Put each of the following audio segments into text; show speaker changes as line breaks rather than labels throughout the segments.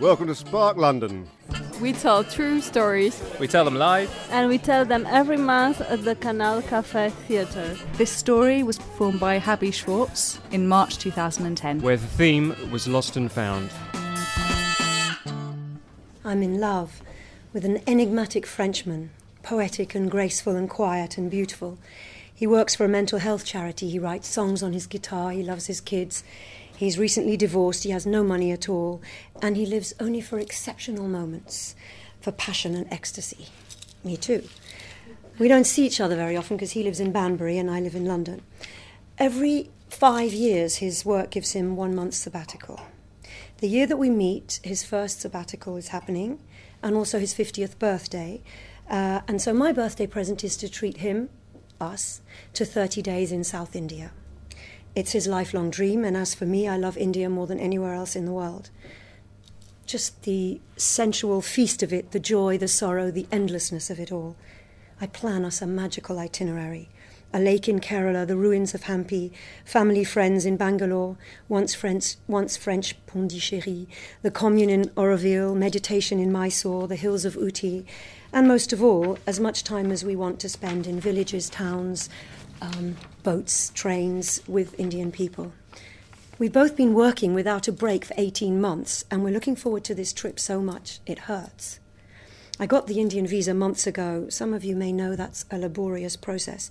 Welcome to Spark London.
We tell true stories
We tell them live.
and we tell them every month at the Canal Cafe Theatre.
This story was performed by Habby Schwartz in March 2010.
where the theme was lost and found.
I'm in love with an enigmatic Frenchman, poetic and graceful and quiet and beautiful. He works for a mental health charity. He writes songs on his guitar. He loves his kids. He's recently divorced. He has no money at all. And he lives only for exceptional moments, for passion and ecstasy. Me too. We don't see each other very often because he lives in Banbury and I live in London. Every five years, his work gives him one month sabbatical. The year that we meet, his first sabbatical is happening, and also his 50th birthday. Uh, and so my birthday present is to treat him, us, to 30 days in South India. It's his lifelong dream, and as for me, I love India more than anywhere else in the world. Just the sensual feast of it, the joy, the sorrow, the endlessness of it all. I plan us a magical itinerary. A lake in Kerala, the ruins of Hampi, family friends in Bangalore, once French, once French the commune in Auroville, meditation in Mysore, the hills of Ooty, and most of all, as much time as we want to spend in villages, towns, um, boats, trains with Indian people. We've both been working without a break for 18 months, and we're looking forward to this trip so much it hurts. I got the Indian visa months ago. Some of you may know that's a laborious process.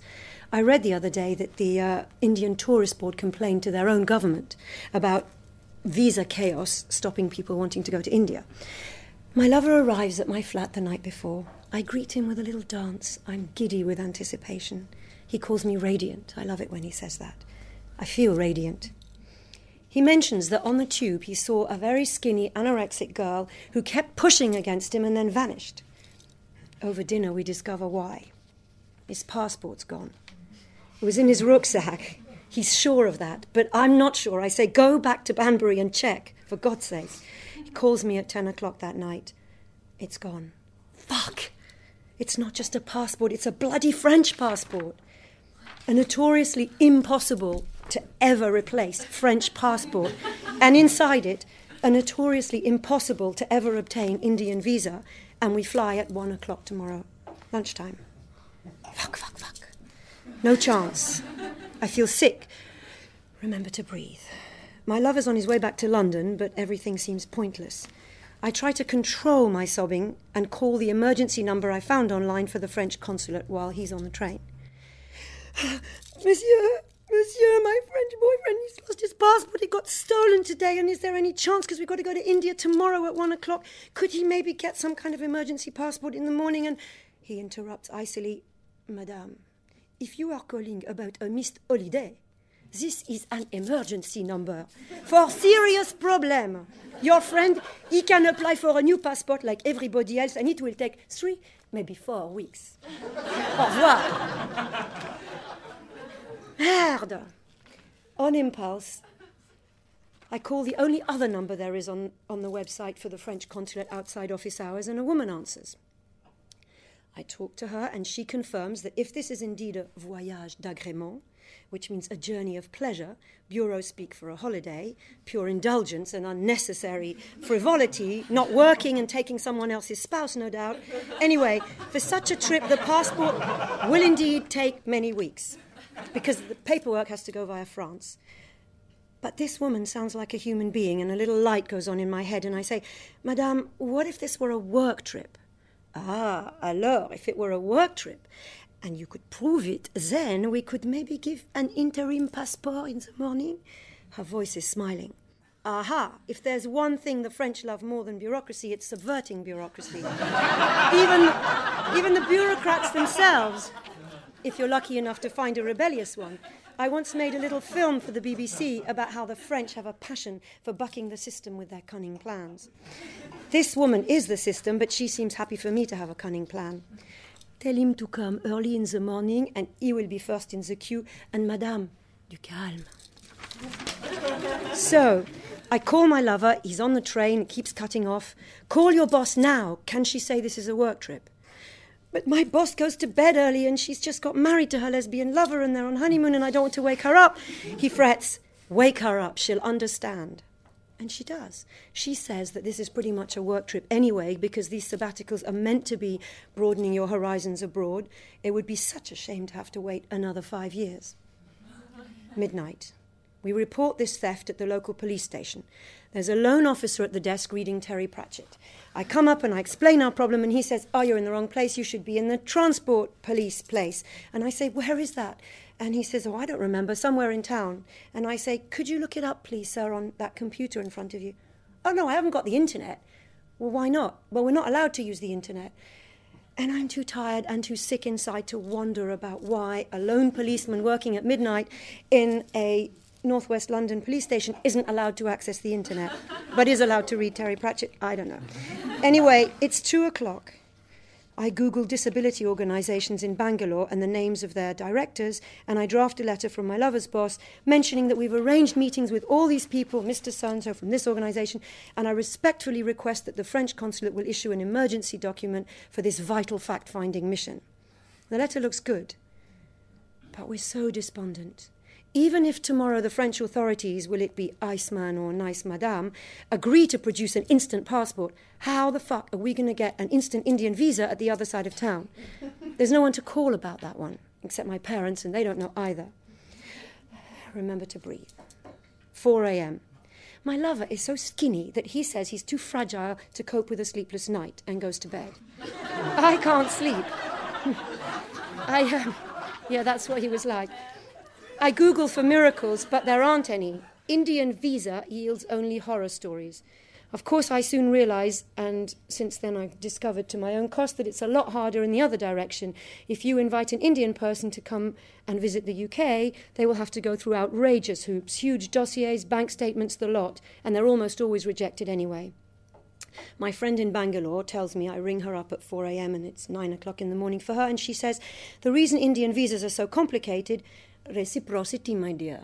I read the other day that the uh, Indian Tourist Board complained to their own government about visa chaos stopping people wanting to go to India. My lover arrives at my flat the night before. I greet him with a little dance. I'm giddy with anticipation. He calls me radiant. I love it when he says that. I feel radiant. He mentions that on the tube he saw a very skinny anorexic girl who kept pushing against him and then vanished. Over dinner, we discover why. His passport's gone. It was in his rucksack. He's sure of that, but I'm not sure. I say, go back to Banbury and check, for God's sake. He calls me at 10 o'clock that night. It's gone. Fuck! It's not just a passport, it's a bloody French passport. A notoriously impossible to ever replace French passport, and inside it, a notoriously impossible to ever obtain Indian visa, and we fly at one o'clock tomorrow, lunchtime. Fuck, fuck, fuck. No chance. I feel sick. Remember to breathe. My lover's on his way back to London, but everything seems pointless. I try to control my sobbing and call the emergency number I found online for the French consulate while he's on the train. Monsieur, Monsieur, my French boyfriend, he's lost his passport. It got stolen today. And is there any chance, because we've got to go to India tomorrow at one o'clock, could he maybe get some kind of emergency passport in the morning? And he interrupts icily, Madame, if you are calling about a missed holiday, this is an emergency number for serious problem. Your friend, he can apply for a new passport like everybody else, and it will take three, maybe four weeks. Au revoir. Merde. On impulse, I call the only other number there is on, on the website for the French consulate outside office hours, and a woman answers. I talk to her, and she confirms that if this is indeed a voyage d'agrément, which means a journey of pleasure, bureau speak for a holiday, pure indulgence and unnecessary frivolity, not working and taking someone else's spouse, no doubt. Anyway, for such a trip, the passport will indeed take many weeks because the paperwork has to go via France. But this woman sounds like a human being, and a little light goes on in my head, and I say, Madame, what if this were a work trip? Ah, alors, if it were a work trip, and you could prove it, then we could maybe give an interim passport in the morning. Her voice is smiling. Aha, if there's one thing the French love more than bureaucracy, it's subverting bureaucracy. even, even the bureaucrats themselves, if you're lucky enough to find a rebellious one. I once made a little film for the BBC about how the French have a passion for bucking the system with their cunning plans. This woman is the system, but she seems happy for me to have a cunning plan. Tell him to come early in the morning and he will be first in the queue. And Madame, du calme. So, I call my lover, he's on the train, keeps cutting off. Call your boss now. Can she say this is a work trip? But my boss goes to bed early and she's just got married to her lesbian lover and they're on honeymoon and I don't want to wake her up. He frets, Wake her up, she'll understand. And she does. She says that this is pretty much a work trip anyway because these sabbaticals are meant to be broadening your horizons abroad. It would be such a shame to have to wait another five years. Midnight. We report this theft at the local police station. There's a lone officer at the desk reading Terry Pratchett. I come up and I explain our problem, and he says, Oh, you're in the wrong place. You should be in the transport police place. And I say, Where is that? And he says, Oh, I don't remember, somewhere in town. And I say, Could you look it up, please, sir, on that computer in front of you? Oh, no, I haven't got the internet. Well, why not? Well, we're not allowed to use the internet. And I'm too tired and too sick inside to wonder about why a lone policeman working at midnight in a Northwest London police station isn't allowed to access the internet, but is allowed to read Terry Pratchett. I don't know. Anyway, it's two o'clock. I Google disability organisations in Bangalore and the names of their directors, and I draft a letter from my lover's boss mentioning that we've arranged meetings with all these people, Mr. So from this organisation, and I respectfully request that the French consulate will issue an emergency document for this vital fact finding mission. The letter looks good, but we're so despondent even if tomorrow the French authorities, will it be Iceman or Nice Madame, agree to produce an instant passport, how the fuck are we going to get an instant Indian visa at the other side of town? There's no one to call about that one, except my parents, and they don't know either. Remember to breathe. 4 a.m. My lover is so skinny that he says he's too fragile to cope with a sleepless night and goes to bed. I can't sleep. I am. Um, yeah, that's what he was like. I Google for miracles, but there aren't any. Indian visa yields only horror stories. Of course, I soon realize, and since then I've discovered to my own cost, that it's a lot harder in the other direction. If you invite an Indian person to come and visit the UK, they will have to go through outrageous hoops, huge dossiers, bank statements, the lot, and they're almost always rejected anyway. My friend in Bangalore tells me I ring her up at 4 a.m. and it's 9 o'clock in the morning for her, and she says the reason Indian visas are so complicated Reciprocity, my dear.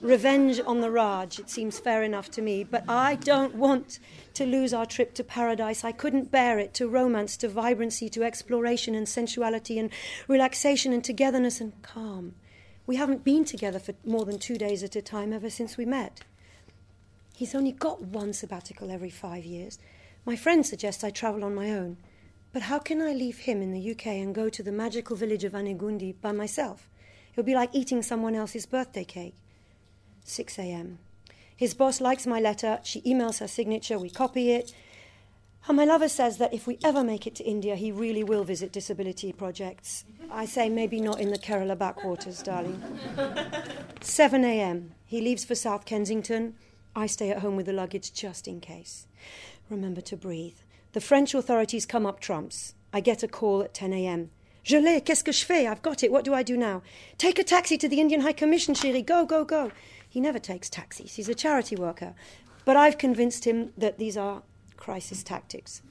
Revenge on the Raj, it seems fair enough to me, but I don't want to lose our trip to paradise. I couldn't bear it to romance, to vibrancy, to exploration and sensuality and relaxation and togetherness and calm. We haven't been together for more than two days at a time ever since we met. He's only got one sabbatical every five years. My friend suggests I travel on my own. But how can I leave him in the UK and go to the magical village of Anegundi by myself? It would be like eating someone else's birthday cake. 6 a.m. His boss likes my letter. She emails her signature. We copy it. And my lover says that if we ever make it to India, he really will visit disability projects. I say maybe not in the Kerala backwaters, darling. 7 a.m. He leaves for South Kensington. I stay at home with the luggage just in case. Remember to breathe. The French authorities come up trumps. I get a call at 10 a.m. Je l'ai, qu'est-ce que je fais? I've got it. What do I do now? Take a taxi to the Indian High Commission, chérie. Go, go, go. He never takes taxis. He's a charity worker. But I've convinced him that these are crisis tactics.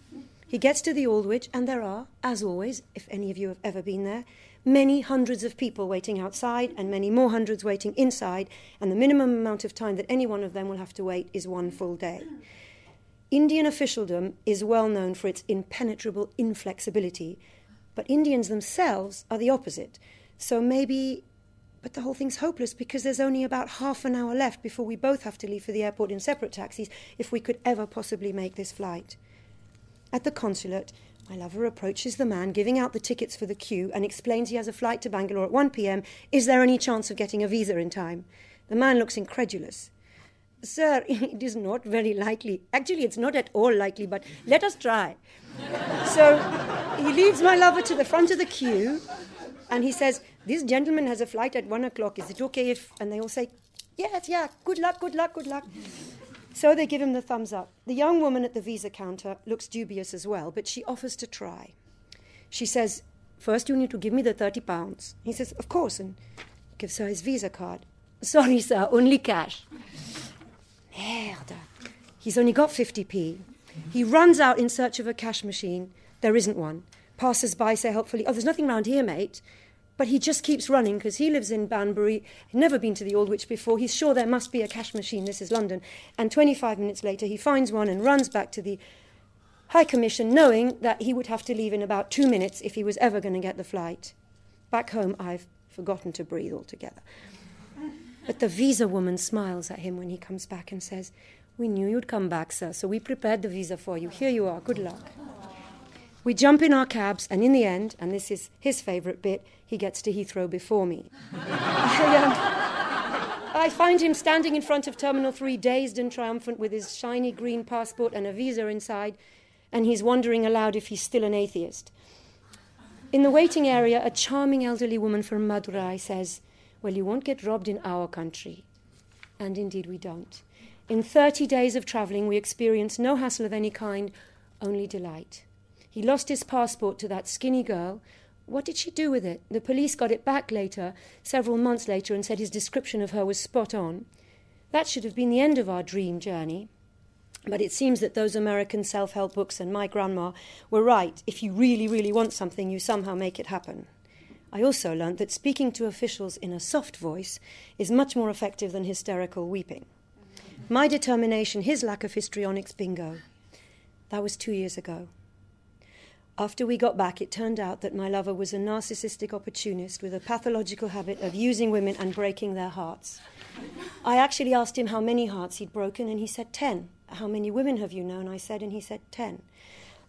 He gets to the Aldwych, and there are, as always, if any of you have ever been there, many hundreds of people waiting outside and many more hundreds waiting inside, and the minimum amount of time that any one of them will have to wait is one full day. Indian officialdom is well known for its impenetrable inflexibility but Indians themselves are the opposite. So maybe But the whole thing's hopeless because there's only about half an hour left before we both have to leave for the airport in separate taxis if we could ever possibly make this flight. At the consulate, my lover approaches the man giving out the tickets for the queue and explains he has a flight to Bangalore at 1 pm. Is there any chance of getting a visa in time? The man looks incredulous. Sir, it is not very likely. Actually, it's not at all likely, but let us try. so he leads my lover to the front of the queue and he says, This gentleman has a flight at one o'clock. Is it okay if. And they all say, Yes, yeah, good luck, good luck, good luck. So they give him the thumbs up. The young woman at the visa counter looks dubious as well, but she offers to try. She says, First, you need to give me the 30 pounds. He says, Of course, and gives her his visa card. Sorry, sir, only cash. Merde. He's only got 50p. He runs out in search of a cash machine. There isn't one. Passers by say helpfully, Oh, there's nothing round here, mate. But he just keeps running because he lives in Banbury, never been to the Aldwych before. He's sure there must be a cash machine. This is London. And 25 minutes later, he finds one and runs back to the High Commission, knowing that he would have to leave in about two minutes if he was ever going to get the flight. Back home, I've forgotten to breathe altogether. But the visa woman smiles at him when he comes back and says, We knew you'd come back, sir, so we prepared the visa for you. Here you are. Good luck. We jump in our cabs, and in the end, and this is his favourite bit, he gets to Heathrow before me. I, um, I find him standing in front of Terminal 3, dazed and triumphant, with his shiny green passport and a visa inside, and he's wondering aloud if he's still an atheist. In the waiting area, a charming elderly woman from Madurai says, Well, you won't get robbed in our country. And indeed, we don't. In 30 days of travelling, we experienced no hassle of any kind, only delight. He lost his passport to that skinny girl. What did she do with it? The police got it back later, several months later, and said his description of her was spot on. That should have been the end of our dream journey. But it seems that those American self help books and my grandma were right. If you really, really want something, you somehow make it happen. I also learnt that speaking to officials in a soft voice is much more effective than hysterical weeping. My determination, his lack of histrionics, bingo. That was two years ago. After we got back, it turned out that my lover was a narcissistic opportunist with a pathological habit of using women and breaking their hearts. I actually asked him how many hearts he'd broken, and he said 10. How many women have you known? I said, and he said 10.